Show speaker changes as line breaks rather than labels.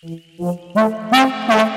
Música